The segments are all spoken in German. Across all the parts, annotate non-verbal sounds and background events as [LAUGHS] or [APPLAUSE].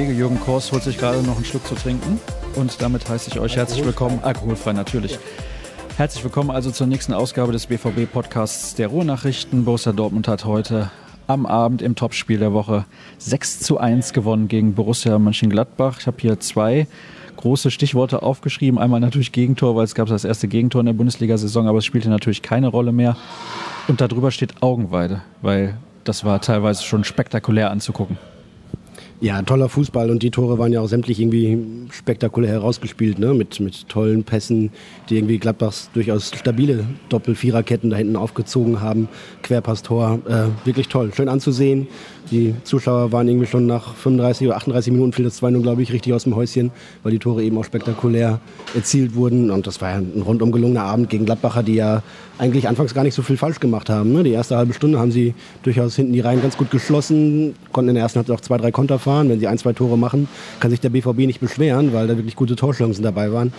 Kollege Jürgen Kors holt sich gerade noch einen Schluck zu trinken. Und damit heiße ich euch herzlich willkommen, alkoholfrei natürlich. Herzlich willkommen also zur nächsten Ausgabe des BVB-Podcasts der Ruhrnachrichten. Borussia Dortmund hat heute am Abend im Topspiel der Woche 6 zu 1 gewonnen gegen Borussia Mönchengladbach. Ich habe hier zwei große Stichworte aufgeschrieben. Einmal natürlich Gegentor, weil es gab das erste Gegentor in der Bundesliga-Saison, aber es spielte natürlich keine Rolle mehr. Und darüber steht Augenweide, weil das war teilweise schon spektakulär anzugucken. Ja, toller Fußball und die Tore waren ja auch sämtlich irgendwie spektakulär herausgespielt, ne? mit, mit tollen Pässen, die irgendwie Gladbachs durchaus stabile Doppel-Viererketten da hinten aufgezogen haben. Querpasstor, äh, wirklich toll, schön anzusehen. Die Zuschauer waren irgendwie schon nach 35 oder 38 Minuten fiel das 2-0, glaube ich, richtig aus dem Häuschen, weil die Tore eben auch spektakulär erzielt wurden. Und das war ja ein rundum gelungener Abend gegen Gladbacher, die ja eigentlich anfangs gar nicht so viel falsch gemacht haben. Ne? Die erste halbe Stunde haben sie durchaus hinten die Reihen ganz gut geschlossen, konnten in der ersten Halbzeit auch zwei, drei Konter fahren. Wenn sie ein, zwei Tore machen, kann sich der BVB nicht beschweren, weil da wirklich gute Torchancen dabei waren.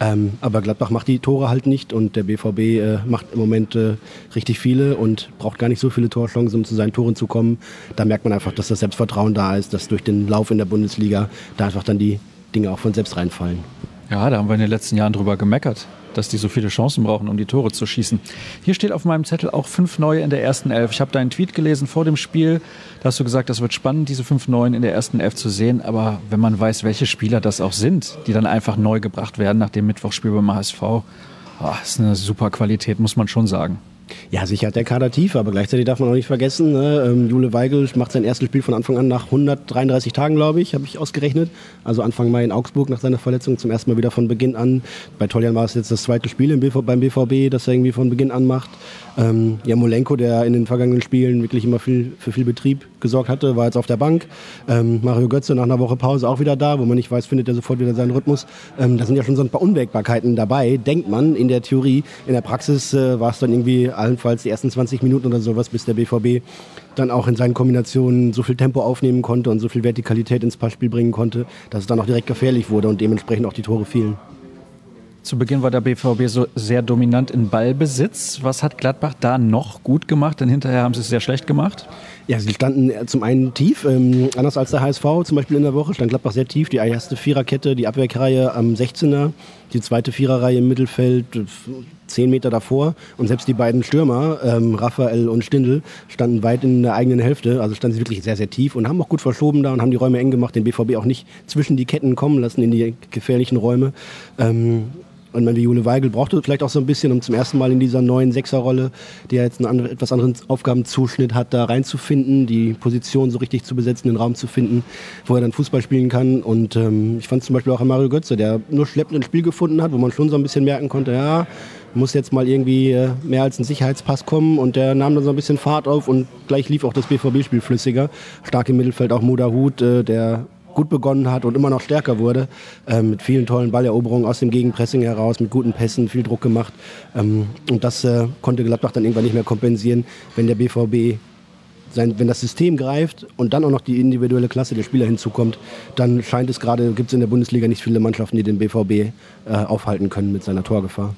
Ähm, aber Gladbach macht die Tore halt nicht und der BVB äh, macht im Moment äh, richtig viele und braucht gar nicht so viele Torchancen, um zu seinen Toren zu kommen. Da merkt man einfach, dass das Selbstvertrauen da ist, dass durch den Lauf in der Bundesliga da einfach dann die Dinge auch von selbst reinfallen. Ja, da haben wir in den letzten Jahren drüber gemeckert dass die so viele Chancen brauchen, um die Tore zu schießen. Hier steht auf meinem Zettel auch fünf neue in der ersten Elf. Ich habe deinen Tweet gelesen vor dem Spiel. Da hast du gesagt, das wird spannend, diese fünf neuen in der ersten Elf zu sehen. Aber wenn man weiß, welche Spieler das auch sind, die dann einfach neu gebracht werden nach dem Mittwochsspiel beim HSV, oh, ist eine super Qualität, muss man schon sagen. Ja, sicher hat der Kader tief, aber gleichzeitig darf man auch nicht vergessen, ne, ähm, Jule Weigel macht sein erstes Spiel von Anfang an nach 133 Tagen, glaube ich, habe ich ausgerechnet. Also Anfang Mai in Augsburg nach seiner Verletzung zum ersten Mal wieder von Beginn an. Bei Toljan war es jetzt das zweite Spiel BV, beim BVB, das er irgendwie von Beginn an macht. Ähm, Jamolenko, der in den vergangenen Spielen wirklich immer viel, für viel Betrieb gesorgt hatte, war jetzt auf der Bank. Ähm, Mario Götze nach einer Woche Pause auch wieder da, wo man nicht weiß, findet er sofort wieder seinen Rhythmus. Ähm, da sind ja schon so ein paar Unwägbarkeiten dabei, denkt man in der Theorie. In der Praxis äh, war es dann irgendwie allenfalls die ersten 20 Minuten oder sowas, bis der BVB dann auch in seinen Kombinationen so viel Tempo aufnehmen konnte und so viel Vertikalität ins Passspiel bringen konnte, dass es dann auch direkt gefährlich wurde und dementsprechend auch die Tore fielen. Zu Beginn war der BVB so sehr dominant in Ballbesitz. Was hat Gladbach da noch gut gemacht? Denn hinterher haben sie es sehr schlecht gemacht. Ja, sie standen zum einen tief, ähm, anders als der HSV zum Beispiel in der Woche, stand Gladbach sehr tief. Die erste Viererkette, die Abwehrreihe am 16er, die zweite Viererreihe im Mittelfeld, zehn Meter davor. Und selbst die beiden Stürmer, ähm, Raphael und Stindl, standen weit in der eigenen Hälfte. Also standen sie wirklich sehr, sehr tief und haben auch gut verschoben da und haben die Räume eng gemacht, den BVB auch nicht zwischen die Ketten kommen lassen in die gefährlichen Räume. Ähm, und wie Jule Weigel brauchte vielleicht auch so ein bisschen, um zum ersten Mal in dieser neuen Sechserrolle, die ja jetzt einen andere, etwas anderen Aufgabenzuschnitt hat, da reinzufinden, die Position so richtig zu besetzen, den Raum zu finden, wo er dann Fußball spielen kann. Und ähm, ich fand zum Beispiel auch an Mario Götze, der nur schleppend ein Spiel gefunden hat, wo man schon so ein bisschen merken konnte, ja, muss jetzt mal irgendwie äh, mehr als ein Sicherheitspass kommen und der nahm dann so ein bisschen Fahrt auf und gleich lief auch das BVB-Spiel flüssiger. Stark im Mittelfeld auch Moda Hut, äh, der gut begonnen hat und immer noch stärker wurde, ähm, mit vielen tollen Balleroberungen aus dem Gegenpressing heraus, mit guten Pässen, viel Druck gemacht. Ähm, und das äh, konnte Gladbach dann irgendwann nicht mehr kompensieren, wenn der BVB sein, wenn das System greift und dann auch noch die individuelle Klasse der Spieler hinzukommt, dann scheint es gerade, gibt es in der Bundesliga nicht viele Mannschaften, die den BVB äh, aufhalten können mit seiner Torgefahr.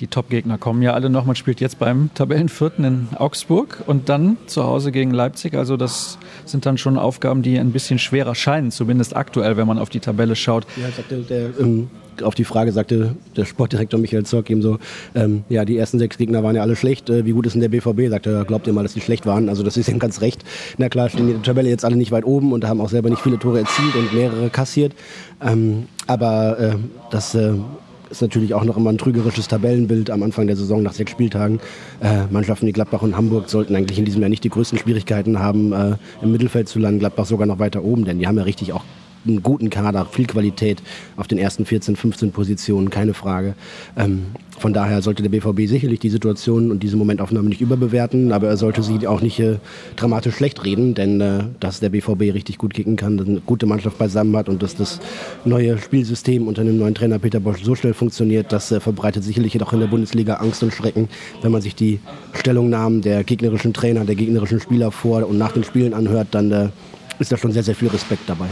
Die Top-Gegner kommen ja alle noch. Man spielt jetzt beim Tabellenvierten in Augsburg und dann zu Hause gegen Leipzig. Also das sind dann schon Aufgaben, die ein bisschen schwerer scheinen, zumindest aktuell, wenn man auf die Tabelle schaut. Ja, sagte der, ähm, auf die Frage sagte der Sportdirektor Michael Zorc eben so, ähm, ja, die ersten sechs Gegner waren ja alle schlecht. Äh, wie gut ist denn der BVB? Sagte er, glaubt ihr mal, dass die schlecht waren? Also das ist ihm ganz recht. Na klar, stehen die Tabelle jetzt alle nicht weit oben und haben auch selber nicht viele Tore erzielt und mehrere kassiert. Ähm, aber äh, das äh, ist natürlich auch noch immer ein trügerisches Tabellenbild am Anfang der Saison nach sechs Spieltagen. Äh, Mannschaften wie Gladbach und Hamburg sollten eigentlich in diesem Jahr nicht die größten Schwierigkeiten haben, äh, im Mittelfeld zu landen. Gladbach sogar noch weiter oben, denn die haben ja richtig auch einen guten Kader, viel Qualität auf den ersten 14, 15 Positionen, keine Frage. Ähm, von daher sollte der BVB sicherlich die Situation und diese Momentaufnahme nicht überbewerten, aber er sollte sie auch nicht äh, dramatisch schlecht reden, denn äh, dass der BVB richtig gut kicken kann, eine gute Mannschaft beisammen hat und dass das neue Spielsystem unter dem neuen Trainer Peter Bosch so schnell funktioniert, das äh, verbreitet sicherlich auch in der Bundesliga Angst und Schrecken, wenn man sich die Stellungnahmen der gegnerischen Trainer, der gegnerischen Spieler vor und nach den Spielen anhört, dann äh, ist da schon sehr, sehr viel Respekt dabei.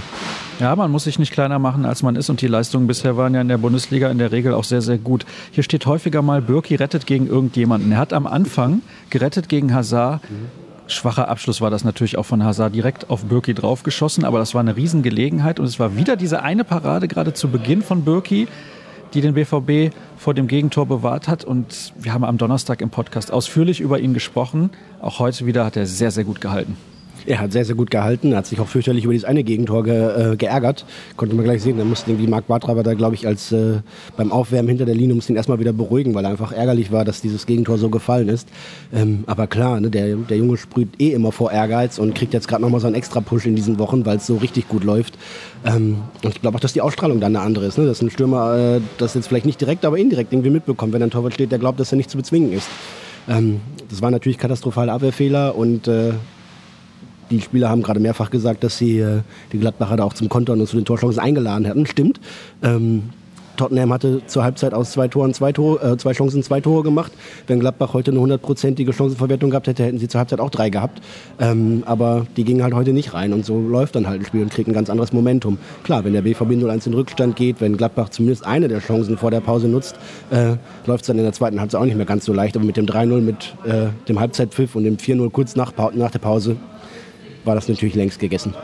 Ja, man muss sich nicht kleiner machen, als man ist. Und die Leistungen bisher waren ja in der Bundesliga in der Regel auch sehr, sehr gut. Hier steht häufiger mal, Birki rettet gegen irgendjemanden. Er hat am Anfang gerettet gegen Hazard. Schwacher Abschluss war das natürlich auch von Hazard direkt auf Birki draufgeschossen, aber das war eine Riesengelegenheit und es war wieder diese eine Parade gerade zu Beginn von Birki, die den BVB vor dem Gegentor bewahrt hat. Und wir haben am Donnerstag im Podcast ausführlich über ihn gesprochen. Auch heute wieder hat er sehr, sehr gut gehalten. Er hat sehr, sehr gut gehalten, Er hat sich auch fürchterlich über dieses eine Gegentor ge, äh, geärgert. Konnte man gleich sehen. Da musste irgendwie Marc Bartra da, glaube ich, als äh, beim Aufwärmen hinter der Linie musste ihn erstmal wieder beruhigen, weil er einfach ärgerlich war, dass dieses Gegentor so gefallen ist. Ähm, aber klar, ne, der, der Junge sprüht eh immer vor Ehrgeiz und kriegt jetzt gerade nochmal so einen extra Push in diesen Wochen, weil es so richtig gut läuft. Ähm, und ich glaube auch, dass die Ausstrahlung dann eine andere ist. Ne? Dass ein Stürmer äh, das jetzt vielleicht nicht direkt, aber indirekt irgendwie mitbekommt, wenn ein Torwart steht, der glaubt, dass er nicht zu bezwingen ist. Ähm, das war natürlich katastrophale Abwehrfehler und äh, die Spieler haben gerade mehrfach gesagt, dass sie äh, die Gladbacher da auch zum Kontern und zu den Torchancen eingeladen hätten. Stimmt. Ähm, Tottenham hatte zur Halbzeit aus zwei Toren zwei, Tor, äh, zwei Chancen zwei Tore gemacht. Wenn Gladbach heute eine hundertprozentige Chancenverwertung gehabt hätte, hätten sie zur Halbzeit auch drei gehabt. Ähm, aber die gingen halt heute nicht rein und so läuft dann halt ein Spiel und kriegt ein ganz anderes Momentum. Klar, wenn der BVB 0-1 in Rückstand geht, wenn Gladbach zumindest eine der Chancen vor der Pause nutzt, äh, läuft es dann in der zweiten Halbzeit auch nicht mehr ganz so leicht. Aber mit dem 3-0, mit äh, dem Halbzeitpfiff und dem 4-0 kurz nach, nach der Pause war das natürlich längst gegessen.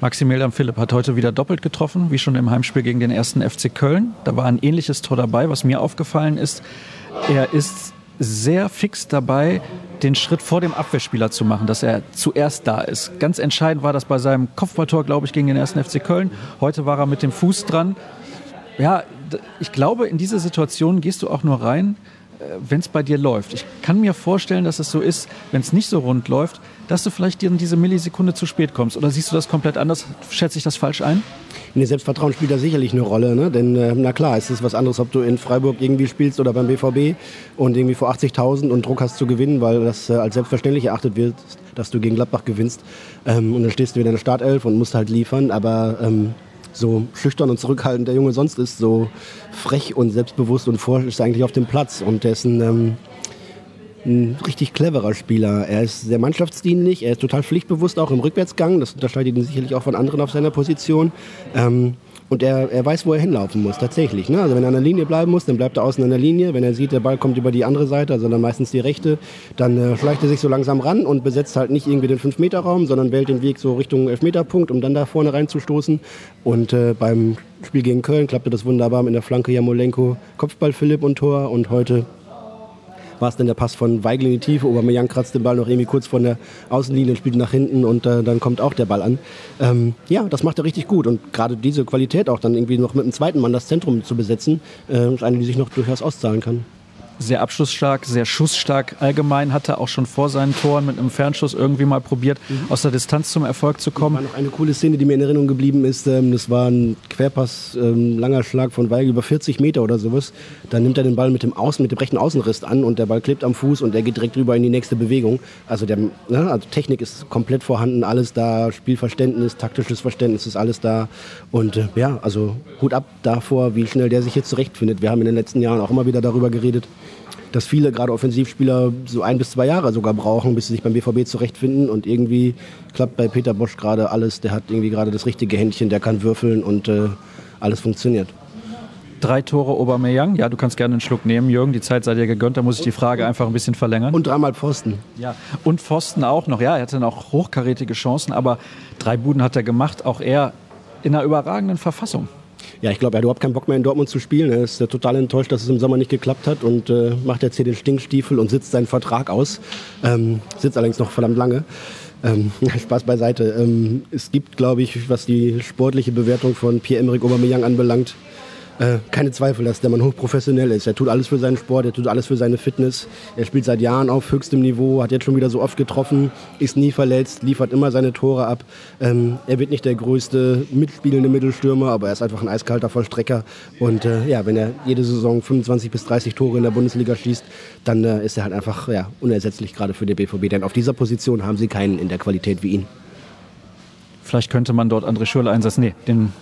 Maximilian Philipp hat heute wieder doppelt getroffen, wie schon im Heimspiel gegen den ersten FC Köln. Da war ein ähnliches Tor dabei. Was mir aufgefallen ist, er ist sehr fix dabei, den Schritt vor dem Abwehrspieler zu machen, dass er zuerst da ist. Ganz entscheidend war das bei seinem Kopfballtor, glaube ich, gegen den ersten FC Köln. Heute war er mit dem Fuß dran. Ja, ich glaube, in diese Situation gehst du auch nur rein, äh, wenn es bei dir läuft. Ich kann mir vorstellen, dass es so ist, wenn es nicht so rund läuft, dass du vielleicht in diese Millisekunde zu spät kommst. Oder siehst du das komplett anders? Schätze ich das falsch ein? Nee, Selbstvertrauen spielt da sicherlich eine Rolle. Ne? Denn äh, na klar, es ist was anderes, ob du in Freiburg irgendwie spielst oder beim BVB und irgendwie vor 80.000 und Druck hast zu gewinnen, weil das äh, als selbstverständlich erachtet wird, dass du gegen Gladbach gewinnst. Ähm, und dann stehst du wieder in der Startelf und musst halt liefern. Aber ähm, so schüchtern und zurückhaltend der Junge sonst ist, so frech und selbstbewusst und forsch ist er eigentlich auf dem Platz. Und ein, ähm, ein richtig cleverer Spieler. Er ist sehr mannschaftsdienlich, er ist total pflichtbewusst auch im Rückwärtsgang. Das unterscheidet ihn sicherlich auch von anderen auf seiner Position. Ähm, und er, er weiß, wo er hinlaufen muss, tatsächlich. Ne? Also wenn er an der Linie bleiben muss, dann bleibt er außen an der Linie. Wenn er sieht, der Ball kommt über die andere Seite, also dann meistens die rechte, dann äh, schleicht er sich so langsam ran und besetzt halt nicht irgendwie den 5-Meter-Raum, sondern wählt den Weg so Richtung Elfmeterpunkt, um dann da vorne reinzustoßen. Und äh, beim Spiel gegen Köln klappte das wunderbar mit der Flanke Jamolenko, Kopfball Philipp und Tor. Und heute war es dann der Pass von Weigl in die Tiefe. Aubameyang kratzt den Ball noch irgendwie kurz von der Außenlinie, spielt nach hinten und äh, dann kommt auch der Ball an. Ähm, ja, das macht er richtig gut und gerade diese Qualität auch dann irgendwie noch mit dem zweiten Mann das Zentrum zu besetzen, äh, ist eine, die sich noch durchaus auszahlen kann sehr abschlussstark, sehr schussstark allgemein, hatte auch schon vor seinen Toren mit einem Fernschuss irgendwie mal probiert, mhm. aus der Distanz zum Erfolg zu kommen. Das war noch eine coole Szene, die mir in Erinnerung geblieben ist. Ähm, das war ein Querpass, ähm, langer Schlag von Weigel über 40 Meter oder sowas. Dann nimmt er den Ball mit dem, Außen, mit dem rechten Außenriss an und der Ball klebt am Fuß und er geht direkt rüber in die nächste Bewegung. Also, der, ne, also Technik ist komplett vorhanden, alles da, Spielverständnis, taktisches Verständnis ist alles da. Und äh, ja, also Hut ab davor, wie schnell der sich jetzt zurechtfindet. Wir haben in den letzten Jahren auch immer wieder darüber geredet, dass viele gerade Offensivspieler so ein bis zwei Jahre sogar brauchen, bis sie sich beim BVB zurechtfinden. Und irgendwie klappt bei Peter Bosch gerade alles. Der hat irgendwie gerade das richtige Händchen, der kann würfeln und äh, alles funktioniert. Drei Tore Aubameyang. Ja, du kannst gerne einen Schluck nehmen, Jürgen. Die Zeit sei dir gegönnt. Da muss ich die Frage einfach ein bisschen verlängern. Und dreimal Pfosten. Ja, und Pfosten auch noch. Ja, er hatte noch hochkarätige Chancen, aber drei Buden hat er gemacht. Auch er in einer überragenden Verfassung. Ja, ich glaube, er hat überhaupt keinen Bock mehr in Dortmund zu spielen. Er ist äh, total enttäuscht, dass es im Sommer nicht geklappt hat und äh, macht jetzt hier den Stinkstiefel und sitzt seinen Vertrag aus. Ähm, sitzt allerdings noch verdammt lange. Ähm, [LAUGHS] Spaß beiseite. Ähm, es gibt, glaube ich, was die sportliche Bewertung von Pierre-Emerick Aubameyang anbelangt, äh, keine Zweifel, dass der Mann hochprofessionell ist. Er tut alles für seinen Sport, er tut alles für seine Fitness. Er spielt seit Jahren auf höchstem Niveau, hat jetzt schon wieder so oft getroffen, ist nie verletzt, liefert immer seine Tore ab. Ähm, er wird nicht der größte mitspielende Mittelstürmer, aber er ist einfach ein eiskalter Vollstrecker. Und äh, ja, wenn er jede Saison 25 bis 30 Tore in der Bundesliga schießt, dann äh, ist er halt einfach ja, unersetzlich gerade für den BVB. Denn auf dieser Position haben sie keinen in der Qualität wie ihn. Vielleicht könnte man dort André Schürrle einsetzen. Nee, den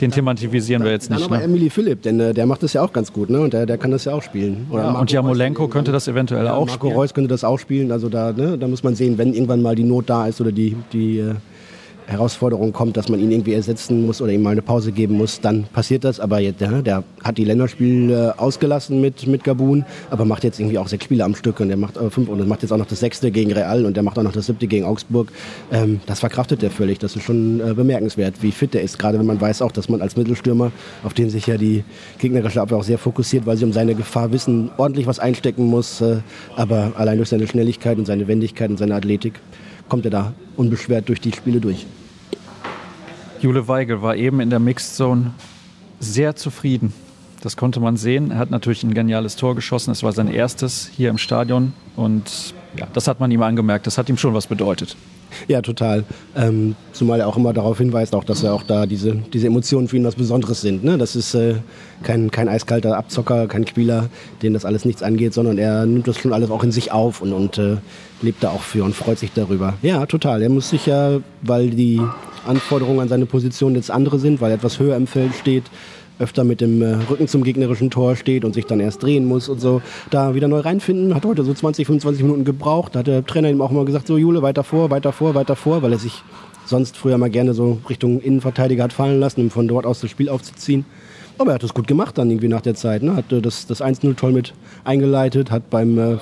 den thematisieren wir jetzt nicht. Dann aber ne? Emily Philipp, denn äh, der macht das ja auch ganz gut, ne? Und der, der kann das ja auch spielen. Ja, und Jamolenko könnte das eventuell ja, auch Marco spielen. Reus könnte das auch spielen. Also da, ne, da muss man sehen, wenn irgendwann mal die Not da ist oder die, die, äh, Herausforderung kommt, dass man ihn irgendwie ersetzen muss oder ihm mal eine Pause geben muss, dann passiert das. Aber jetzt, der, der hat die Länderspiele ausgelassen mit, mit Gabun, aber macht jetzt irgendwie auch sechs Spiele am Stück und der macht äh, fünf und macht jetzt auch noch das sechste gegen Real und der macht auch noch das siebte gegen Augsburg. Ähm, das verkraftet er völlig. Das ist schon äh, bemerkenswert, wie fit er ist. Gerade wenn man weiß auch, dass man als Mittelstürmer, auf den sich ja die gegnerische Abwehr auch sehr fokussiert, weil sie um seine Gefahr wissen, ordentlich was einstecken muss. Äh, aber allein durch seine Schnelligkeit und seine Wendigkeit und seine Athletik kommt er da unbeschwert durch die Spiele durch. Jule Weigel war eben in der Mixed Zone sehr zufrieden. Das konnte man sehen. Er hat natürlich ein geniales Tor geschossen. Es war sein erstes hier im Stadion. Und ja, das hat man ihm angemerkt. Das hat ihm schon was bedeutet. Ja, total. Ähm, zumal er auch immer darauf hinweist, auch, dass er auch da diese, diese Emotionen für ihn was Besonderes sind. Ne? Das ist äh, kein, kein eiskalter Abzocker, kein Spieler, den das alles nichts angeht, sondern er nimmt das schon alles auch in sich auf und, und äh, lebt da auch für und freut sich darüber. Ja, total. Er muss sich ja, weil die Anforderungen an seine Position jetzt andere sind, weil er etwas höher im Feld steht, öfter mit dem äh, Rücken zum gegnerischen Tor steht und sich dann erst drehen muss und so, da wieder neu reinfinden. Hat heute so 20, 25 Minuten gebraucht. Da hat der Trainer ihm auch mal gesagt, so Jule, weiter vor, weiter vor, weiter vor, weil er sich sonst früher mal gerne so Richtung Innenverteidiger hat fallen lassen, um von dort aus das Spiel aufzuziehen. Aber er hat es gut gemacht dann irgendwie nach der Zeit. Ne? Hat äh, das, das 1-0 toll mit eingeleitet, hat beim äh,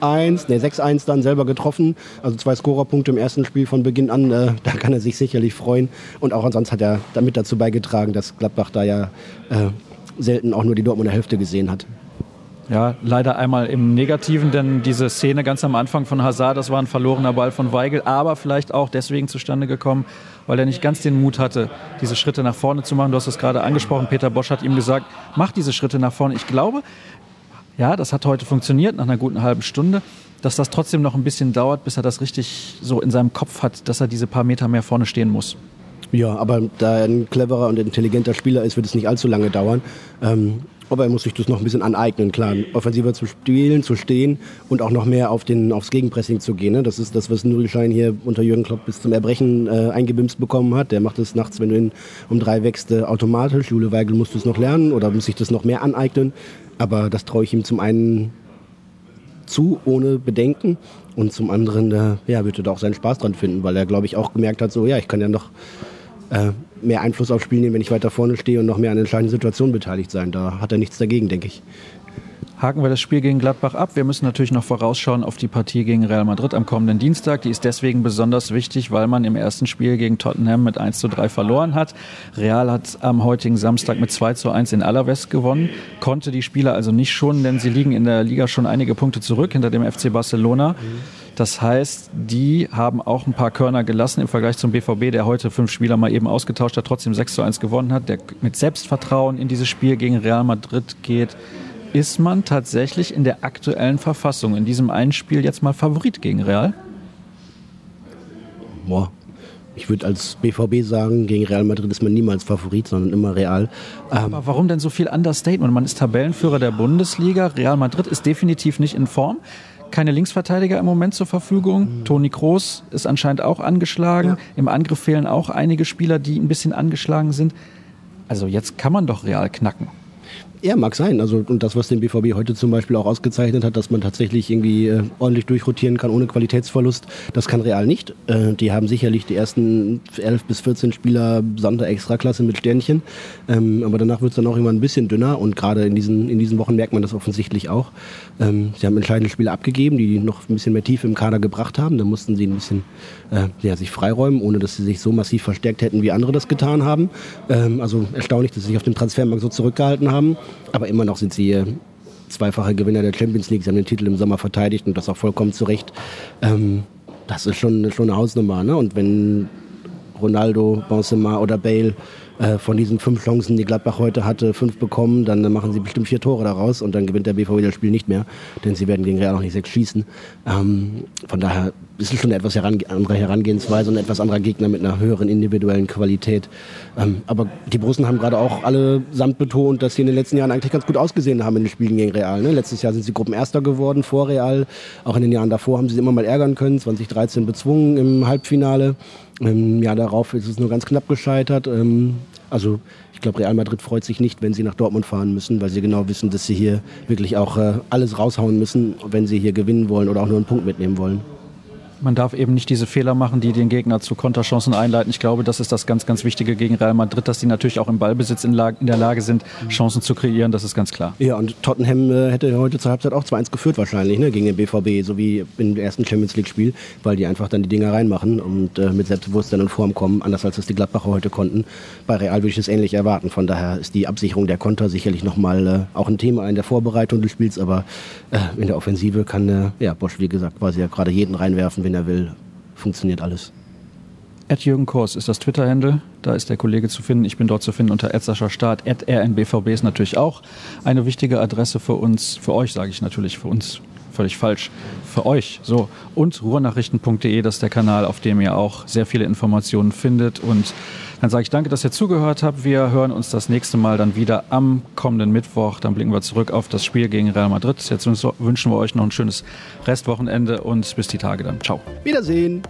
5-1, ne 6-1 dann selber getroffen. Also zwei Scorerpunkte im ersten Spiel von Beginn an. Äh, da kann er sich sicherlich freuen. Und auch ansonsten hat er damit dazu beigetragen, dass Gladbach da ja äh, selten auch nur die Dortmunder Hälfte gesehen hat. Ja, leider einmal im Negativen, denn diese Szene ganz am Anfang von Hazard, das war ein verlorener Ball von Weigel, aber vielleicht auch deswegen zustande gekommen, weil er nicht ganz den Mut hatte, diese Schritte nach vorne zu machen. Du hast es gerade angesprochen, Peter Bosch hat ihm gesagt, mach diese Schritte nach vorne. Ich glaube, ja, das hat heute funktioniert nach einer guten halben Stunde, dass das trotzdem noch ein bisschen dauert, bis er das richtig so in seinem Kopf hat, dass er diese paar Meter mehr vorne stehen muss. Ja, aber da er ein cleverer und intelligenter Spieler ist, wird es nicht allzu lange dauern. Ähm, aber er muss sich das noch ein bisschen aneignen, klar. Offensiver zu spielen, zu stehen und auch noch mehr auf den, aufs Gegenpressing zu gehen. Ne? Das ist das, was Nudelschein hier unter Jürgen Klopp bis zum Erbrechen äh, eingebimst bekommen hat. Der macht es nachts, wenn du ihn um drei wächst, äh, automatisch. Jule Weigel muss das noch lernen oder muss sich das noch mehr aneignen. Aber das traue ich ihm zum einen zu, ohne Bedenken. Und zum anderen, äh, ja, wird er da auch seinen Spaß dran finden, weil er, glaube ich, auch gemerkt hat, so, ja, ich kann ja noch äh, mehr Einfluss aufs Spiel nehmen, wenn ich weiter vorne stehe und noch mehr an entscheidenden Situationen beteiligt sein. Da hat er nichts dagegen, denke ich. Haken wir das Spiel gegen Gladbach ab. Wir müssen natürlich noch vorausschauen auf die Partie gegen Real Madrid am kommenden Dienstag. Die ist deswegen besonders wichtig, weil man im ersten Spiel gegen Tottenham mit 1 zu 3 verloren hat. Real hat am heutigen Samstag mit 2 zu 1 in Alaves gewonnen, konnte die Spieler also nicht schonen, denn sie liegen in der Liga schon einige Punkte zurück hinter dem FC Barcelona. Das heißt, die haben auch ein paar Körner gelassen im Vergleich zum BVB, der heute fünf Spieler mal eben ausgetauscht hat, trotzdem 6 zu 1 gewonnen hat, der mit Selbstvertrauen in dieses Spiel gegen Real Madrid geht. Ist man tatsächlich in der aktuellen Verfassung in diesem einen Spiel jetzt mal Favorit gegen Real? Boah, ich würde als BVB sagen, gegen Real Madrid ist man niemals Favorit, sondern immer Real. Ähm Aber warum denn so viel Understatement? Man ist Tabellenführer der Bundesliga. Real Madrid ist definitiv nicht in Form keine Linksverteidiger im Moment zur Verfügung. Mhm. Toni Kroos ist anscheinend auch angeschlagen. Ja. Im Angriff fehlen auch einige Spieler, die ein bisschen angeschlagen sind. Also jetzt kann man doch real knacken. Ja, mag sein. Also, und das, was den BVB heute zum Beispiel auch ausgezeichnet hat, dass man tatsächlich irgendwie äh, ordentlich durchrotieren kann ohne Qualitätsverlust, das kann Real nicht. Äh, die haben sicherlich die ersten 11 bis 14 Spieler Sonderextraklasse mit Sternchen. Ähm, aber danach wird es dann auch immer ein bisschen dünner und gerade in diesen, in diesen Wochen merkt man das offensichtlich auch. Ähm, sie haben entscheidende Spiele abgegeben, die noch ein bisschen mehr Tiefe im Kader gebracht haben. Da mussten sie ein bisschen äh, ja, sich freiräumen, ohne dass sie sich so massiv verstärkt hätten, wie andere das getan haben. Ähm, also erstaunlich, dass sie sich auf dem Transfermarkt so zurückgehalten haben. Aber immer noch sind sie äh, zweifache Gewinner der Champions League. Sie haben den Titel im Sommer verteidigt und das auch vollkommen zu Recht. Ähm, das ist schon, schon eine Hausnummer. Ne? Und wenn Ronaldo, Benzema oder Bale äh, von diesen fünf Chancen, die Gladbach heute hatte, fünf bekommen, dann machen sie bestimmt vier Tore daraus und dann gewinnt der BVB das Spiel nicht mehr, denn sie werden gegen Real noch nicht sechs schießen. Ähm, von daher ist es schon eine etwas herange andere Herangehensweise und ein etwas anderer Gegner mit einer höheren individuellen Qualität. Ähm, aber die Brussen haben gerade auch alle samt betont, dass sie in den letzten Jahren eigentlich ganz gut ausgesehen haben in den Spielen gegen Real. Ne? Letztes Jahr sind sie Gruppenerster geworden vor Real. Auch in den Jahren davor haben sie immer mal ärgern können. 2013 bezwungen im Halbfinale. Im Jahr darauf ist es nur ganz knapp gescheitert. Ähm, also ich glaube, Real Madrid freut sich nicht, wenn sie nach Dortmund fahren müssen, weil sie genau wissen, dass sie hier wirklich auch äh, alles raushauen müssen, wenn sie hier gewinnen wollen oder auch nur einen Punkt mitnehmen wollen. Man darf eben nicht diese Fehler machen, die den Gegner zu Konterchancen einleiten. Ich glaube, das ist das ganz, ganz Wichtige gegen Real Madrid, dass die natürlich auch im Ballbesitz in, in der Lage sind, Chancen zu kreieren. Das ist ganz klar. Ja, und Tottenham äh, hätte heute zur Halbzeit auch 2-1 geführt wahrscheinlich ne, gegen den BVB, so wie im ersten Champions League-Spiel, weil die einfach dann die Dinger reinmachen und äh, mit Selbstbewusstsein und Form kommen, anders als das die Gladbacher heute konnten. Bei Real würde ich das ähnlich erwarten. Von daher ist die Absicherung der Konter sicherlich nochmal äh, auch ein Thema in der Vorbereitung des Spiels, aber äh, in der Offensive kann äh, ja, Bosch, wie gesagt, quasi ja gerade jeden reinwerfen, wenn er will funktioniert alles. Ed Jürgen Kors ist das Twitter-Handle. Da ist der Kollege zu finden. Ich bin dort zu finden unter Start. rnbvb ist natürlich auch eine wichtige Adresse für uns, für euch sage ich natürlich, für uns völlig falsch, für euch. So. Und ruhrnachrichten.de, das ist der Kanal, auf dem ihr auch sehr viele Informationen findet. Und dann sage ich danke, dass ihr zugehört habt. Wir hören uns das nächste Mal dann wieder am kommenden Mittwoch. Dann blicken wir zurück auf das Spiel gegen Real Madrid. Jetzt wünschen wir euch noch ein schönes Restwochenende und bis die Tage dann. Ciao. Wiedersehen.